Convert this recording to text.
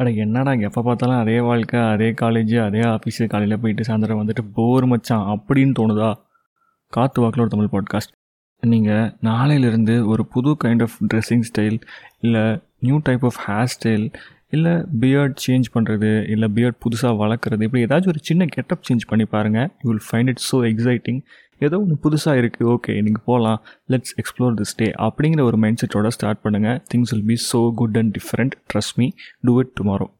அட என்னடா எப்போ பார்த்தாலும் அதே வாழ்க்கை அதே காலேஜ் அதே ஆஃபீஸு காலையில் போயிட்டு சாயந்தரம் வந்துட்டு போர் மச்சான் அப்படின்னு தோணுதா? காற்று வாக்கில் ஒரு தமிழ் பாட்காஸ்ட் நீங்கள் நாளையிலேருந்து ஒரு புது கைண்ட் ஆஃப் ட்ரெஸ்ஸிங் ஸ்டைல் இல்லை new type of hair style இல்லை பியர்ட் சேஞ்ச் பண்ணுறது இல்லை பியர்ட் புதுசாக வளர்க்குறது இப்படி ஏதாச்சும் ஒரு சின்ன கெட்டப் சேஞ்ச் பண்ணி பாருங்கள் you will find it so exciting ஏதோ ஒன்று புதுசாக இருக்குது ஓகே நீங்கள் போகலாம் லெட்ஸ் எக்ஸ்ப்ளோர் திஸ் டே அப்படிங்கிற ஒரு மைண்ட் செட்டோட ஸ்டார்ட் பண்ணுங்கள் things will be so good and different trust me do it tomorrow